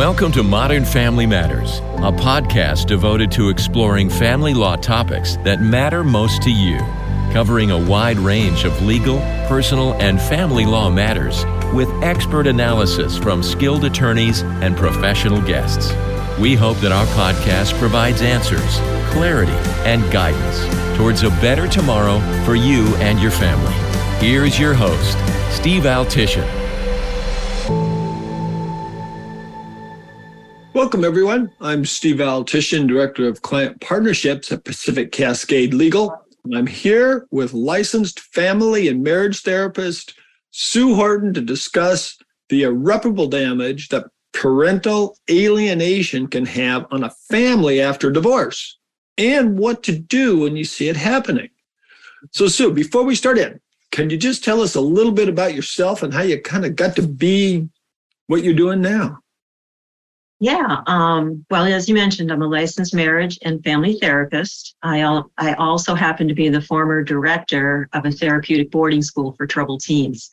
Welcome to Modern Family Matters, a podcast devoted to exploring family law topics that matter most to you, covering a wide range of legal, personal, and family law matters with expert analysis from skilled attorneys and professional guests. We hope that our podcast provides answers, clarity, and guidance towards a better tomorrow for you and your family. Here's your host, Steve Altishin. Welcome, everyone. I'm Steve Altishin, Director of Client Partnerships at Pacific Cascade Legal. I'm here with licensed family and marriage therapist Sue Horton to discuss the irreparable damage that parental alienation can have on a family after divorce and what to do when you see it happening. So, Sue, before we start in, can you just tell us a little bit about yourself and how you kind of got to be what you're doing now? Yeah. Um, well, as you mentioned, I'm a licensed marriage and family therapist. I, al- I also happen to be the former director of a therapeutic boarding school for troubled teens.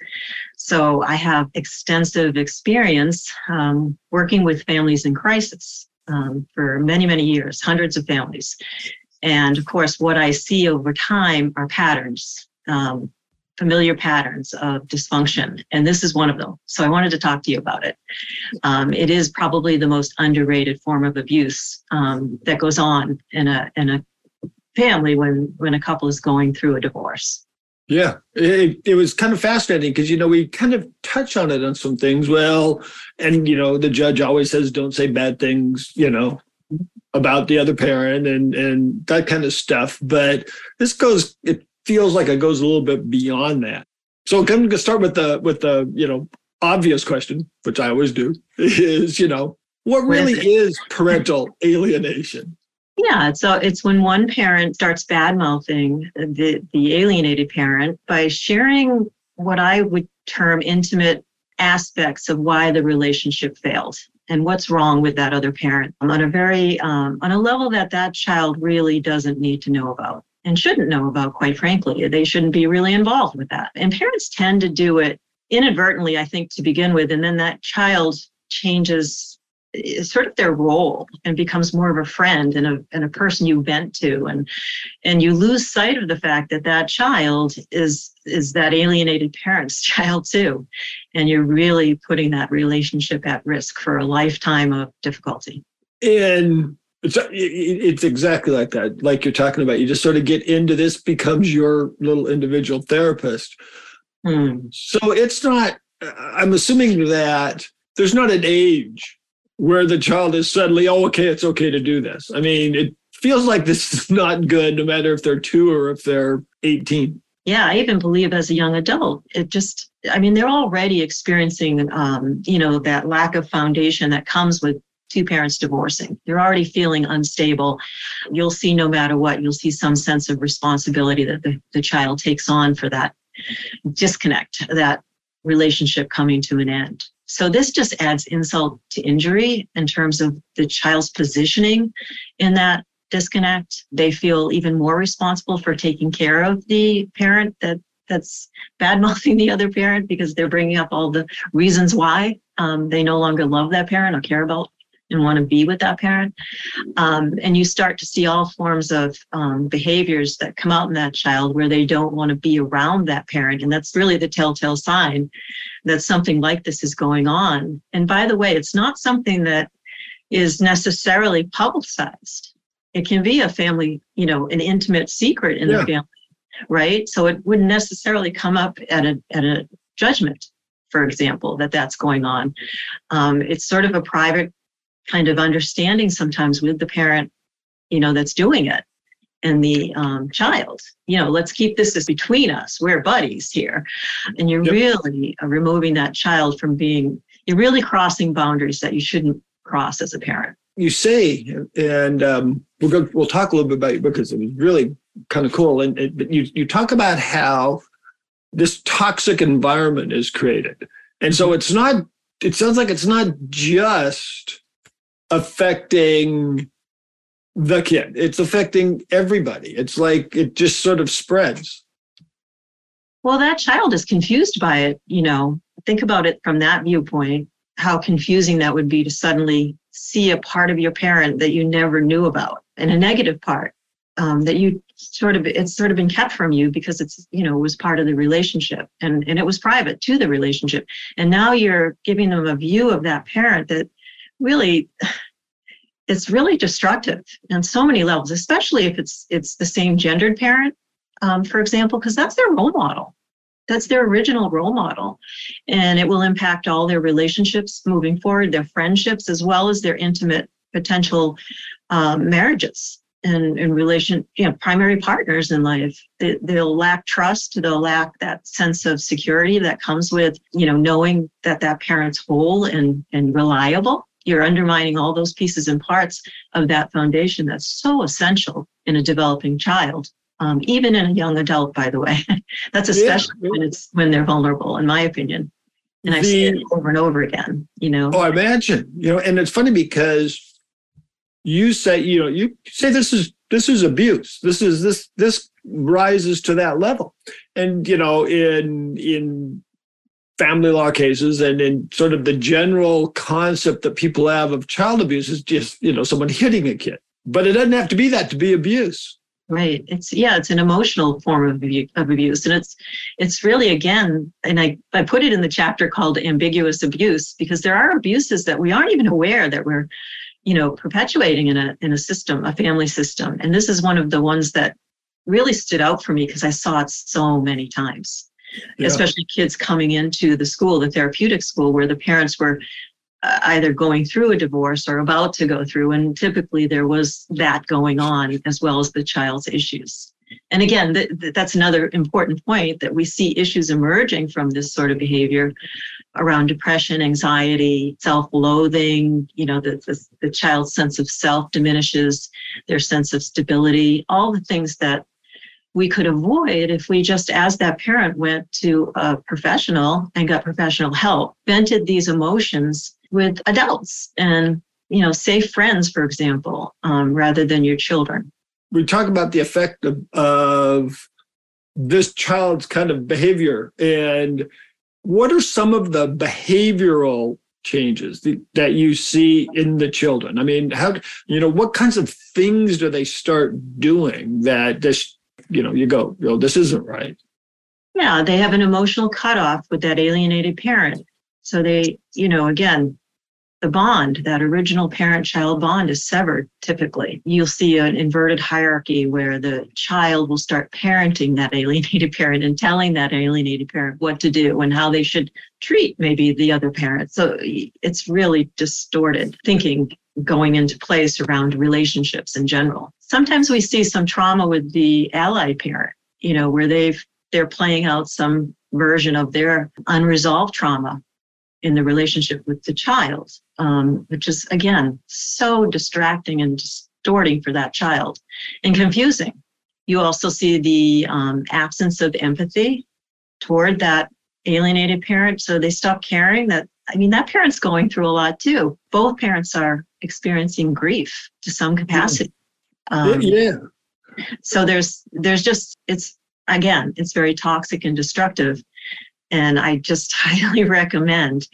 So I have extensive experience um, working with families in crisis um, for many, many years, hundreds of families. And of course, what I see over time are patterns. Um, familiar patterns of dysfunction, and this is one of them. So I wanted to talk to you about it. Um, it is probably the most underrated form of abuse um, that goes on in a in a family when when a couple is going through a divorce. Yeah, it, it was kind of fascinating because you know we kind of touch on it on some things. Well, and you know the judge always says don't say bad things, you know, about the other parent and and that kind of stuff. But this goes it feels like it goes a little bit beyond that. So I'm going to start with the with the you know obvious question, which I always do, is you know what really is, is parental alienation? Yeah, so it's when one parent starts bad mouthing the the alienated parent by sharing what I would term intimate aspects of why the relationship failed and what's wrong with that other parent on a very um, on a level that that child really doesn't need to know about and shouldn't know about, quite frankly. They shouldn't be really involved with that. And parents tend to do it inadvertently, I think, to begin with. And then that child changes eh, sort of their role and becomes more of a friend and a, and a person you vent to and and you lose sight of the fact that that child is is that alienated parent's child too and you're really putting that relationship at risk for a lifetime of difficulty and it's it's exactly like that, like you're talking about. You just sort of get into this, becomes your little individual therapist. Hmm. So it's not. I'm assuming that there's not an age where the child is suddenly, oh, okay, it's okay to do this. I mean, it feels like this is not good, no matter if they're two or if they're 18. Yeah, I even believe as a young adult, it just, I mean, they're already experiencing, um, you know, that lack of foundation that comes with two parents divorcing. They're already feeling unstable. You'll see no matter what, you'll see some sense of responsibility that the, the child takes on for that disconnect, that relationship coming to an end. So this just adds insult to injury in terms of the child's positioning in that disconnect. They feel even more responsible for taking care of the parent that that's bad mouthing the other parent because they're bringing up all the reasons why um, they no longer love that parent or care about and want to be with that parent. Um, and you start to see all forms of um, behaviors that come out in that child where they don't want to be around that parent. And that's really the telltale sign that something like this is going on. And by the way, it's not something that is necessarily publicized. It can be a family, you know, an intimate secret in yeah. the family, right? So it wouldn't necessarily come up at a at a judgment for example, that that's going on. Um, it's sort of a private kind of understanding sometimes with the parent, you know, that's doing it and the um, child. You know, let's keep this as between us. We're buddies here. And you're yep. really uh, removing that child from being, you're really crossing boundaries that you shouldn't cross as a parent. You say, and um, we'll go, we'll talk a little bit about you because it was really kind of cool. And it, but you you talk about how this toxic environment is created, and so it's not. It sounds like it's not just affecting the kid. It's affecting everybody. It's like it just sort of spreads. Well, that child is confused by it. You know, think about it from that viewpoint. how confusing that would be to suddenly see a part of your parent that you never knew about and a negative part um, that you sort of it's sort of been kept from you because it's you know was part of the relationship and and it was private to the relationship and now you're giving them a view of that parent that really it's really destructive on so many levels especially if it's it's the same gendered parent um, for example because that's their role model. That's their original role model. And it will impact all their relationships moving forward their friendships as well as their intimate potential um, marriages and in relation you know primary partners in life. They, they'll lack trust they'll lack that sense of security that comes with you know knowing that that parent's whole and and reliable you're undermining all those pieces and parts of that foundation that's so essential in a developing child um, even in a young adult, by the way. That's especially yeah. when it's when they're vulnerable, in my opinion. And I see it over and over again. You know. Oh, I imagine. You know, and it's funny because you say, you know, you say this is this is abuse. This is this this rises to that level, and you know, in in family law cases and in sort of the general concept that people have of child abuse is just you know someone hitting a kid but it doesn't have to be that to be abuse Right. It's yeah, it's an emotional form of, of abuse. And it's it's really again, and I, I put it in the chapter called ambiguous abuse because there are abuses that we aren't even aware that we're, you know, perpetuating in a in a system, a family system. And this is one of the ones that really stood out for me because I saw it so many times. Yeah. Especially kids coming into the school, the therapeutic school, where the parents were uh, either going through a divorce or about to go through. And typically there was that going on as well as the child's issues. And again, th- th- that's another important point that we see issues emerging from this sort of behavior around depression, anxiety, self-loathing. You know, the, the, the child's sense of self diminishes, their sense of stability, all the things that we could avoid if we just, as that parent, went to a professional and got professional help, vented these emotions with adults and you know safe friends for example um, rather than your children. We talk about the effect of, of this child's kind of behavior and what are some of the behavioral changes that you see in the children? I mean how you know what kinds of things do they start doing that this you know you go you know this isn't right yeah they have an emotional cutoff with that alienated parent so they, you know, again, the bond, that original parent child bond is severed typically. You'll see an inverted hierarchy where the child will start parenting that alienated parent and telling that alienated parent what to do and how they should treat maybe the other parent. So it's really distorted thinking going into place around relationships in general. Sometimes we see some trauma with the ally parent, you know, where they've they're playing out some version of their unresolved trauma in the relationship with the child, um, which is again so distracting and distorting for that child and confusing. You also see the um, absence of empathy toward that alienated parent. So they stop caring that, I mean, that parent's going through a lot too. Both parents are experiencing grief to some capacity. Um, yeah. So there's, there's just, it's, again, it's very toxic and destructive. And I just highly recommend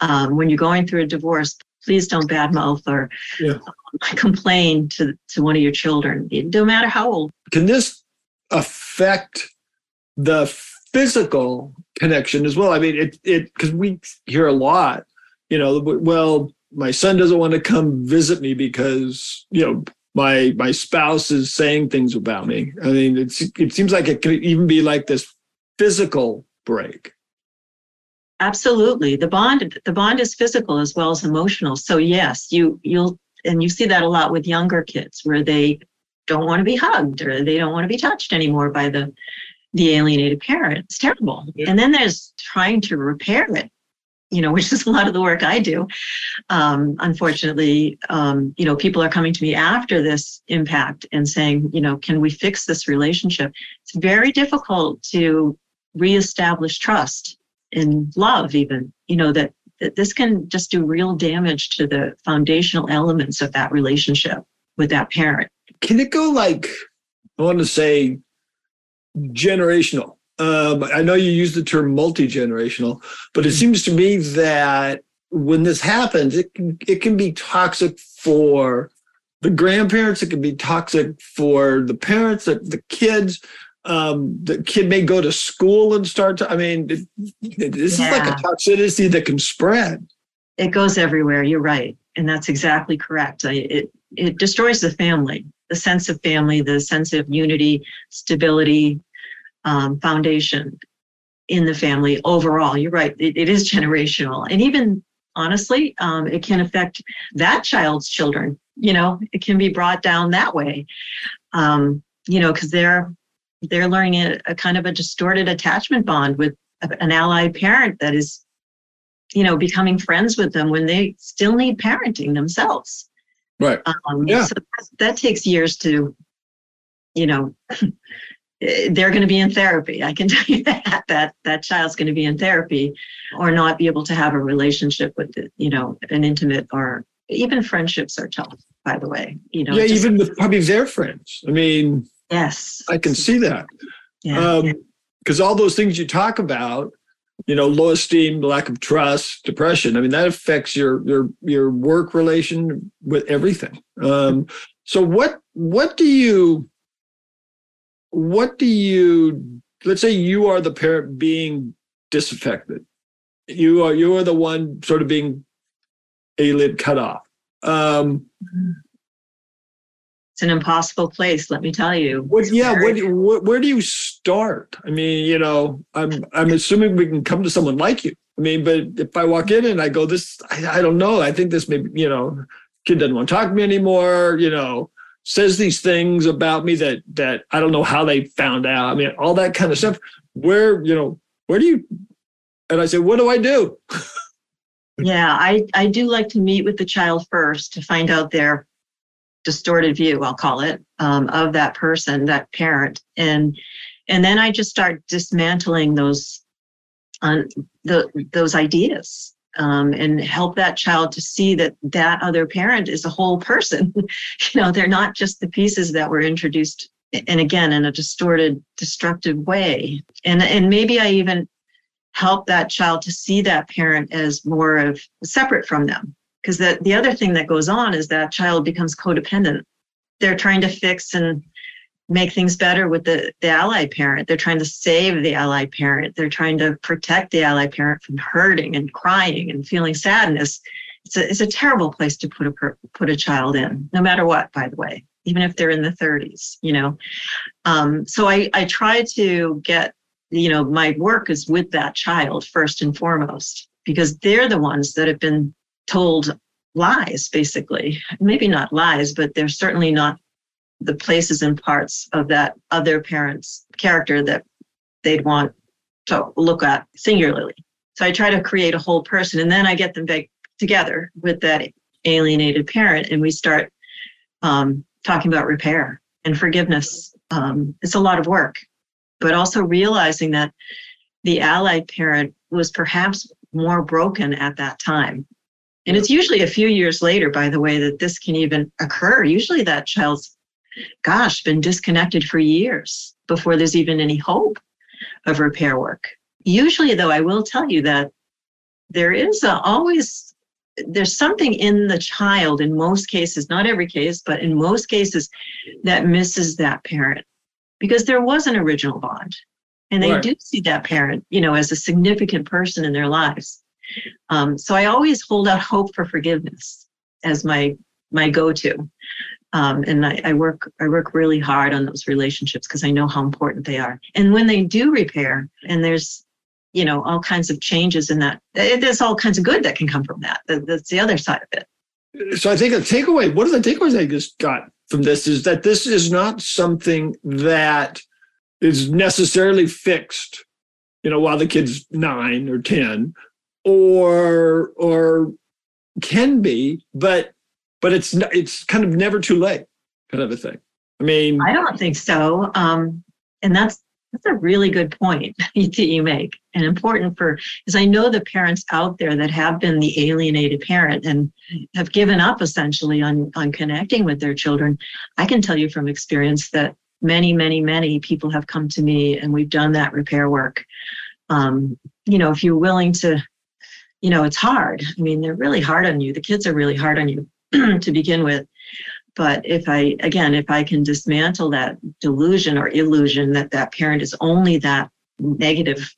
um, when you're going through a divorce, please don't badmouth or yeah. complain to, to one of your children, no matter how old. Can this affect the physical connection as well? I mean, it, it, because we hear a lot, you know, well, my son doesn't want to come visit me because, you know, my my spouse is saying things about me. I mean, it's it seems like it could even be like this physical break. Absolutely. The bond the bond is physical as well as emotional. So yes, you you'll and you see that a lot with younger kids where they don't want to be hugged or they don't want to be touched anymore by the the alienated parent. It's terrible. Yeah. And then there's trying to repair it, you know, which is a lot of the work I do. Um, unfortunately, um, you know, people are coming to me after this impact and saying, you know, can we fix this relationship? It's very difficult to reestablish trust in love even you know that, that this can just do real damage to the foundational elements of that relationship with that parent can it go like i want to say generational um, i know you use the term multi-generational but it seems to me that when this happens, it can, it can be toxic for the grandparents. It can be toxic for the parents, the, the kids. Um, the kid may go to school and start to, I mean, it, it, this yeah. is like a toxicity that can spread. It goes everywhere. You're right. And that's exactly correct. It, it destroys the family, the sense of family, the sense of unity, stability, um, foundation in the family overall. You're right. It, it is generational. And even honestly, um, it can affect that child's children. You know, it can be brought down that way. Um, you know, because they're they're learning a, a kind of a distorted attachment bond with an allied parent that is, you know, becoming friends with them when they still need parenting themselves. Right. Um, yeah. So that, that takes years to, you know, they're going to be in therapy. I can tell you that that that child's going to be in therapy, or not be able to have a relationship with, the, you know, an intimate or even friendships are tough. By the way, you know. Yeah, just, even with probably their friends. I mean. Yes. I can see that. Yeah. Because um, all those things you talk about, you know, low esteem, lack of trust, depression. I mean, that affects your your your work relation with everything. Um, so what what do you what do you let's say you are the parent being disaffected. You are you are the one sort of being alien cut off. Um it's an impossible place let me tell you. what, yeah very- what, where do you start? I mean you know i'm i'm assuming we can come to someone like you. I mean but if i walk in and i go this i, I don't know. I think this may you know kid doesn't want to talk to me anymore you know says these things about me that that I don't know how they found out. I mean, all that kind of stuff. Where you know, where do you? And I said, what do I do? yeah, I I do like to meet with the child first to find out their distorted view, I'll call it, um, of that person, that parent, and and then I just start dismantling those on the those ideas um, and help that child to see that that other parent is a whole person. you know, they're not just the pieces that were introduced, and again, in a distorted, destructive way. And and maybe I even help that child to see that parent as more of separate from them. Because the, the other thing that goes on is that child becomes codependent. They're trying to fix and make things better with the, the allied parent. They're trying to save the allied parent. They're trying to protect the allied parent from hurting and crying and feeling sadness. It's a, it's a terrible place to put a put a child in, no matter what, by the way, even if they're in the 30s, you know. Um, so I, I try to get, you know, my work is with that child first and foremost, because they're the ones that have been told lies, basically. Maybe not lies, but they're certainly not the places and parts of that other parent's character that they'd want to look at singularly. So I try to create a whole person and then I get them back together with that alienated parent and we start um, talking about repair and forgiveness. Um, it's a lot of work, but also realizing that the allied parent was perhaps more broken at that time. And it's usually a few years later, by the way, that this can even occur. Usually that child's gosh, been disconnected for years before there's even any hope of repair work. Usually, though, I will tell you that there is a, always there's something in the child in most cases, not every case, but in most cases, that misses that parent because there was an original bond, and they right. do see that parent, you know, as a significant person in their lives. Um, so I always hold out hope for forgiveness as my my go-to um, and I, I, work I work really hard on those relationships because I know how important they are. And when they do repair, and there's you know all kinds of changes in that, there's all kinds of good that can come from that. That's the other side of it. So I think a takeaway. One of the takeaways I just got from this is that this is not something that is necessarily fixed. You know, while the kid's nine or ten, or or can be, but but it's it's kind of never too late, kind of a thing. I mean, I don't think so. Um, and that's that's a really good point that you make, and important for because I know the parents out there that have been the alienated parent and have given up essentially on on connecting with their children. I can tell you from experience that many, many, many people have come to me, and we've done that repair work. Um, you know, if you're willing to you know, it's hard. I mean, they're really hard on you. The kids are really hard on you to begin with. But if I, again, if I can dismantle that delusion or illusion that that parent is only that negative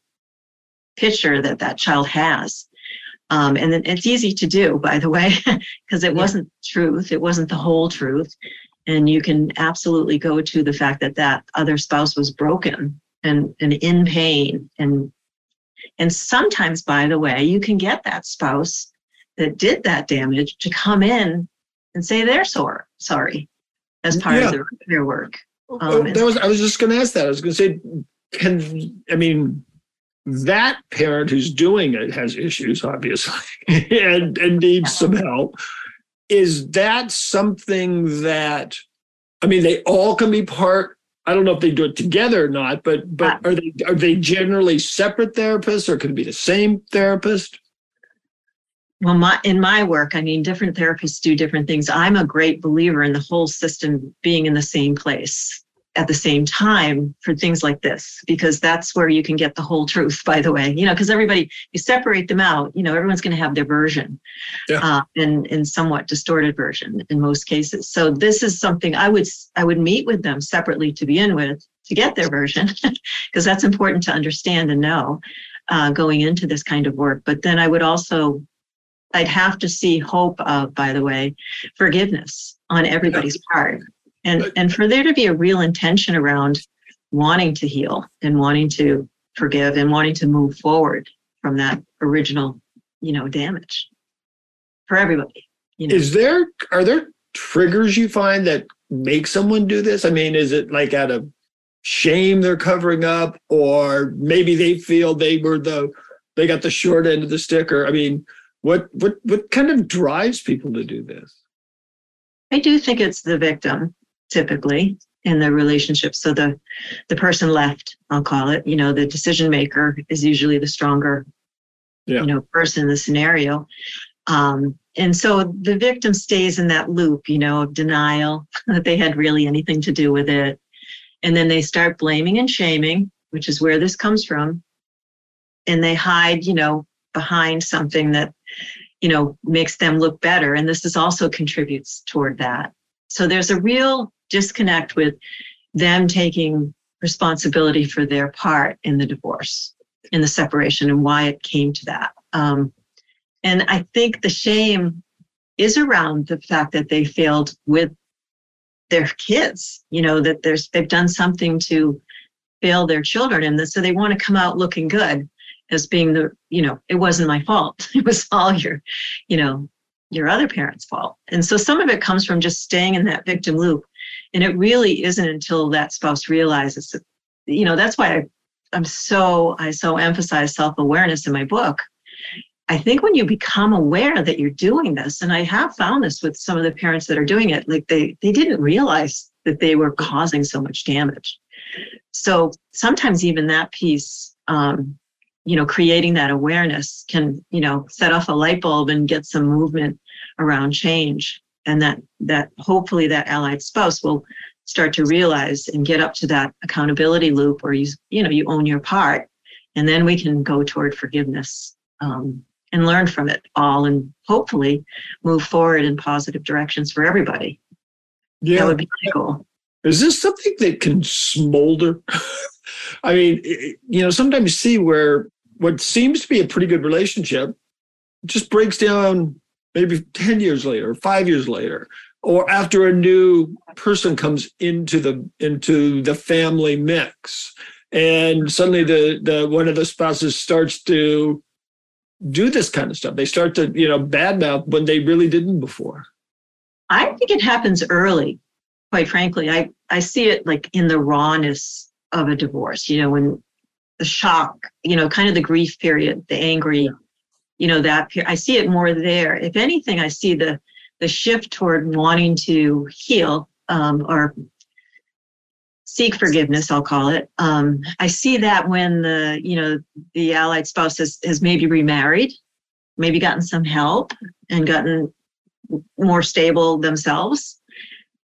picture that that child has, um, and then it's easy to do, by the way, because it yeah. wasn't truth, it wasn't the whole truth. And you can absolutely go to the fact that that other spouse was broken and, and in pain and and sometimes, by the way, you can get that spouse that did that damage to come in and say they're sore, sorry as part yeah. of their, their work. Um, that was I was just going to ask that. I was going to say, can I mean that parent who's doing it has issues, obviously, and and needs yeah. some help. Is that something that I mean they all can be part I don't know if they do it together or not, but but uh, are they are they generally separate therapists or could it be the same therapist? Well, my in my work, I mean, different therapists do different things. I'm a great believer in the whole system being in the same place at the same time for things like this because that's where you can get the whole truth by the way you know because everybody you separate them out you know everyone's going to have their version yeah. uh, in in somewhat distorted version in most cases so this is something i would i would meet with them separately to begin with to get their version because that's important to understand and know uh, going into this kind of work but then i would also i'd have to see hope of by the way forgiveness on everybody's yeah. part. And and for there to be a real intention around wanting to heal and wanting to forgive and wanting to move forward from that original you know damage for everybody you know. Is there are there triggers you find that make someone do this? I mean is it like out of shame they're covering up or maybe they feel they were the they got the short end of the stick or i mean what what what kind of drives people to do this i do think it's the victim typically in the relationship. So the the person left, I'll call it, you know, the decision maker is usually the stronger, yeah. you know, person in the scenario. Um, and so the victim stays in that loop, you know, of denial that they had really anything to do with it. And then they start blaming and shaming, which is where this comes from. And they hide, you know, behind something that, you know, makes them look better. And this is also contributes toward that. So there's a real disconnect with them taking responsibility for their part in the divorce, in the separation, and why it came to that. Um, and I think the shame is around the fact that they failed with their kids, you know, that there's they've done something to fail their children. And so they want to come out looking good as being the, you know, it wasn't my fault. It was all your, you know, your other parents' fault. And so some of it comes from just staying in that victim loop and it really isn't until that spouse realizes that, you know, that's why I, I'm so, I so emphasize self awareness in my book. I think when you become aware that you're doing this, and I have found this with some of the parents that are doing it, like they, they didn't realize that they were causing so much damage. So sometimes even that piece, um, you know, creating that awareness can, you know, set off a light bulb and get some movement around change. And that that hopefully that allied spouse will start to realize and get up to that accountability loop where you you know you own your part. And then we can go toward forgiveness um, and learn from it all and hopefully move forward in positive directions for everybody. Yeah. that would be my goal. Is this something that can smolder i mean you know sometimes you see where what seems to be a pretty good relationship just breaks down maybe 10 years later, five years later, or after a new person comes into the into the family mix. And suddenly the the one of the spouses starts to do this kind of stuff. They start to, you know, badmouth when they really didn't before. I think it happens early, quite frankly. I, I see it like in the rawness of a divorce, you know, when the shock, you know, kind of the grief period, the angry, you know that i see it more there. If anything i see the the shift toward wanting to heal um, or seek forgiveness i'll call it. Um, i see that when the you know the allied spouse has, has maybe remarried maybe gotten some help and gotten more stable themselves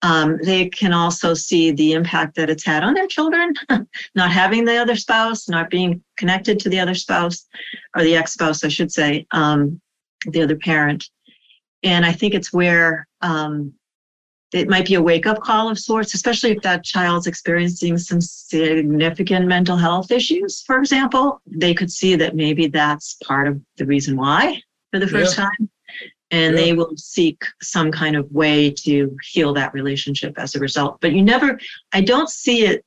Um, they can also see the impact that it's had on their children, not having the other spouse, not being connected to the other spouse or the ex spouse, I should say, um, the other parent. And I think it's where um, it might be a wake up call of sorts, especially if that child's experiencing some significant mental health issues, for example. They could see that maybe that's part of the reason why for the first yeah. time and yeah. they will seek some kind of way to heal that relationship as a result. But you never, I don't see it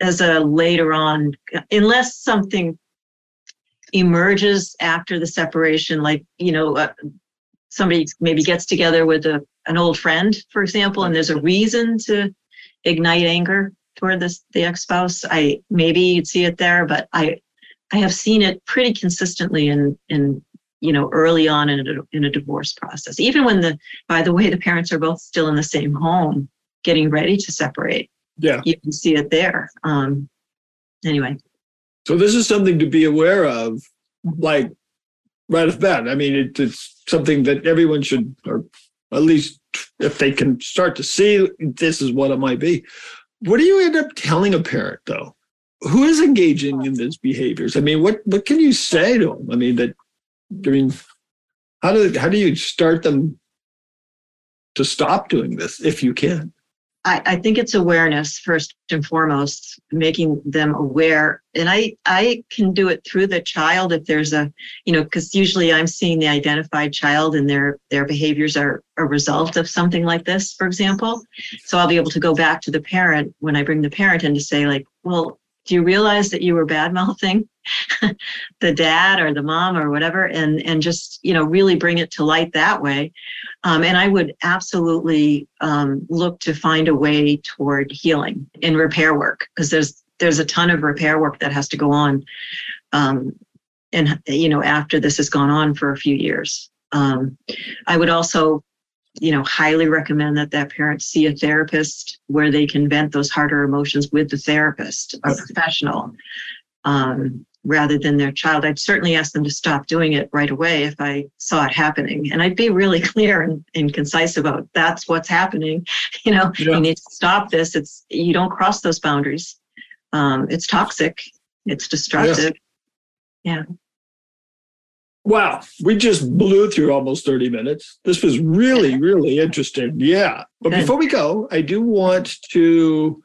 as a later on, unless something emerges after the separation, like, you know, uh, somebody maybe gets together with a, an old friend, for example, and there's a reason to ignite anger toward this the ex-spouse. I maybe you'd see it there, but I I have seen it pretty consistently in in you know, early on in a, in a divorce process. Even when the, by the way, the parents are both still in the same home, getting ready to separate. Yeah, you can see it there. Um, anyway. So this is something to be aware of, mm-hmm. like right off the bat. I mean, it, it's something that everyone should, or at least if they can start to see this is what it might be. What do you end up telling a parent though? Who is engaging in these behaviors? I mean, what what can you say to them? I mean, that I mean, how do how do you start them to stop doing this if you can? I, I think it's awareness first and foremost, making them aware. And I I can do it through the child if there's a, you know, because usually I'm seeing the identified child and their their behaviors are a result of something like this, for example. So I'll be able to go back to the parent when I bring the parent in to say, like, well, do you realize that you were bad mouthing the dad or the mom or whatever and and just you know really bring it to light that way? Um, and i would absolutely um, look to find a way toward healing and repair work because there's there's a ton of repair work that has to go on um, and you know after this has gone on for a few years. Um, i would also you know highly recommend that that parent see a therapist where they can vent those harder emotions with the therapist a professional um, rather than their child. I'd certainly ask them to stop doing it right away if I saw it happening. And I'd be really clear and, and concise about that's what's happening. You know, yeah. you need to stop this. It's you don't cross those boundaries. Um, it's toxic. It's destructive. Yeah. yeah. Wow, we just blew through almost 30 minutes. This was really, really interesting. Yeah. But before we go, I do want to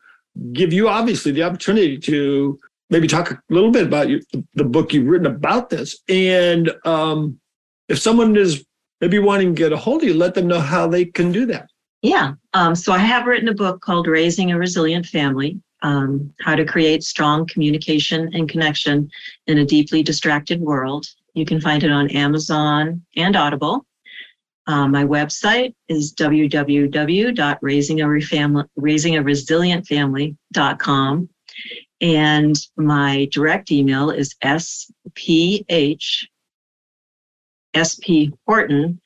give you obviously the opportunity to maybe talk a little bit about your, the book you've written about this. And um, if someone is maybe wanting to get a hold of you, let them know how they can do that. Yeah. Um, so I have written a book called Raising a Resilient Family um, How to Create Strong Communication and Connection in a Deeply Distracted World. You can find it on Amazon and Audible. Um, my website is www.raisingaresilientfamily.com. And my direct email is sph sp horton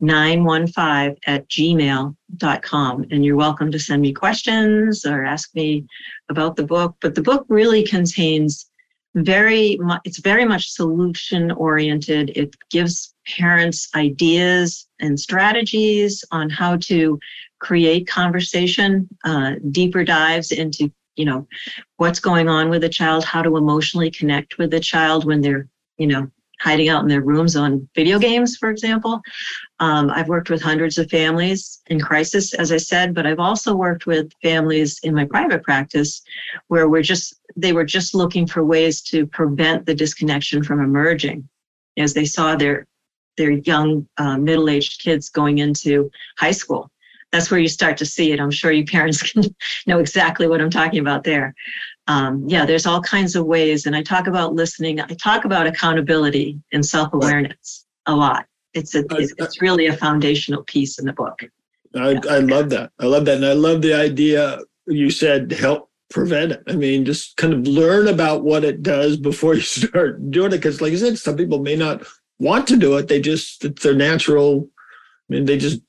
915 at gmail.com. And you're welcome to send me questions or ask me about the book. But the book really contains very much, it's very much solution oriented. It gives parents ideas and strategies on how to create conversation, uh, deeper dives into you know what's going on with a child how to emotionally connect with a child when they're you know hiding out in their rooms on video games for example. Um, i've worked with hundreds of families in crisis as i said but i've also worked with families in my private practice where we're just they were just looking for ways to prevent the disconnection from emerging as they saw their their young uh, middle-aged kids going into high school that's where you start to see it. I'm sure you parents can know exactly what I'm talking about there. Um, yeah, there's all kinds of ways. And I talk about listening. I talk about accountability and self awareness a lot. It's a, it's really a foundational piece in the book. I, yeah. I love that. I love that. And I love the idea you said help prevent it. I mean, just kind of learn about what it does before you start doing it. Because, like I said, some people may not want to do it. They just, it's their natural, I mean, they just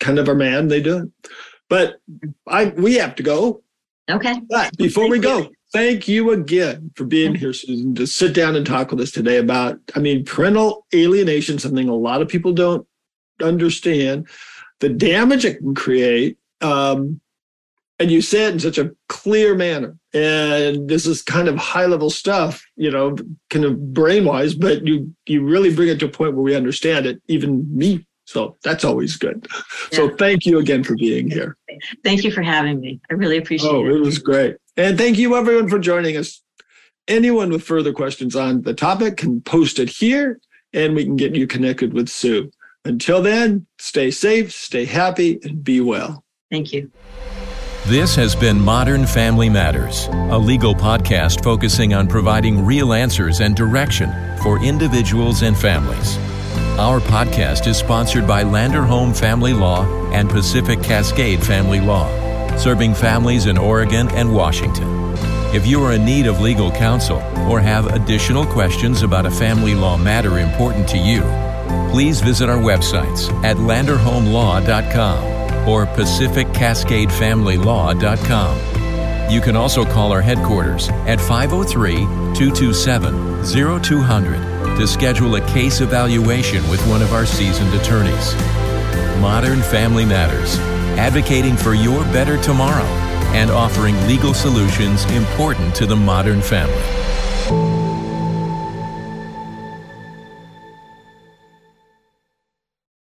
kind of are mad they do it. But I we have to go. Okay. But before thank we go, you. thank you again for being here, Susan, to sit down and talk with us today about, I mean, parental alienation, something a lot of people don't understand, the damage it can create, um, and you said in such a clear manner. And this is kind of high level stuff, you know, kind of brain wise but you you really bring it to a point where we understand it, even me. So that's always good. Yeah. So thank you again for being here. Thank you for having me. I really appreciate oh, it. Oh, it was great. And thank you everyone for joining us. Anyone with further questions on the topic can post it here and we can get you connected with Sue. Until then, stay safe, stay happy, and be well. Thank you. This has been Modern Family Matters, a legal podcast focusing on providing real answers and direction for individuals and families. Our podcast is sponsored by Landerholm Family Law and Pacific Cascade Family Law, serving families in Oregon and Washington. If you are in need of legal counsel or have additional questions about a family law matter important to you, please visit our websites at landerholmlaw.com or PacificCascadeFamilyLaw.com. You can also call our headquarters at 503 227 0200 to schedule a case evaluation with one of our seasoned attorneys. Modern Family Matters, advocating for your better tomorrow and offering legal solutions important to the modern family.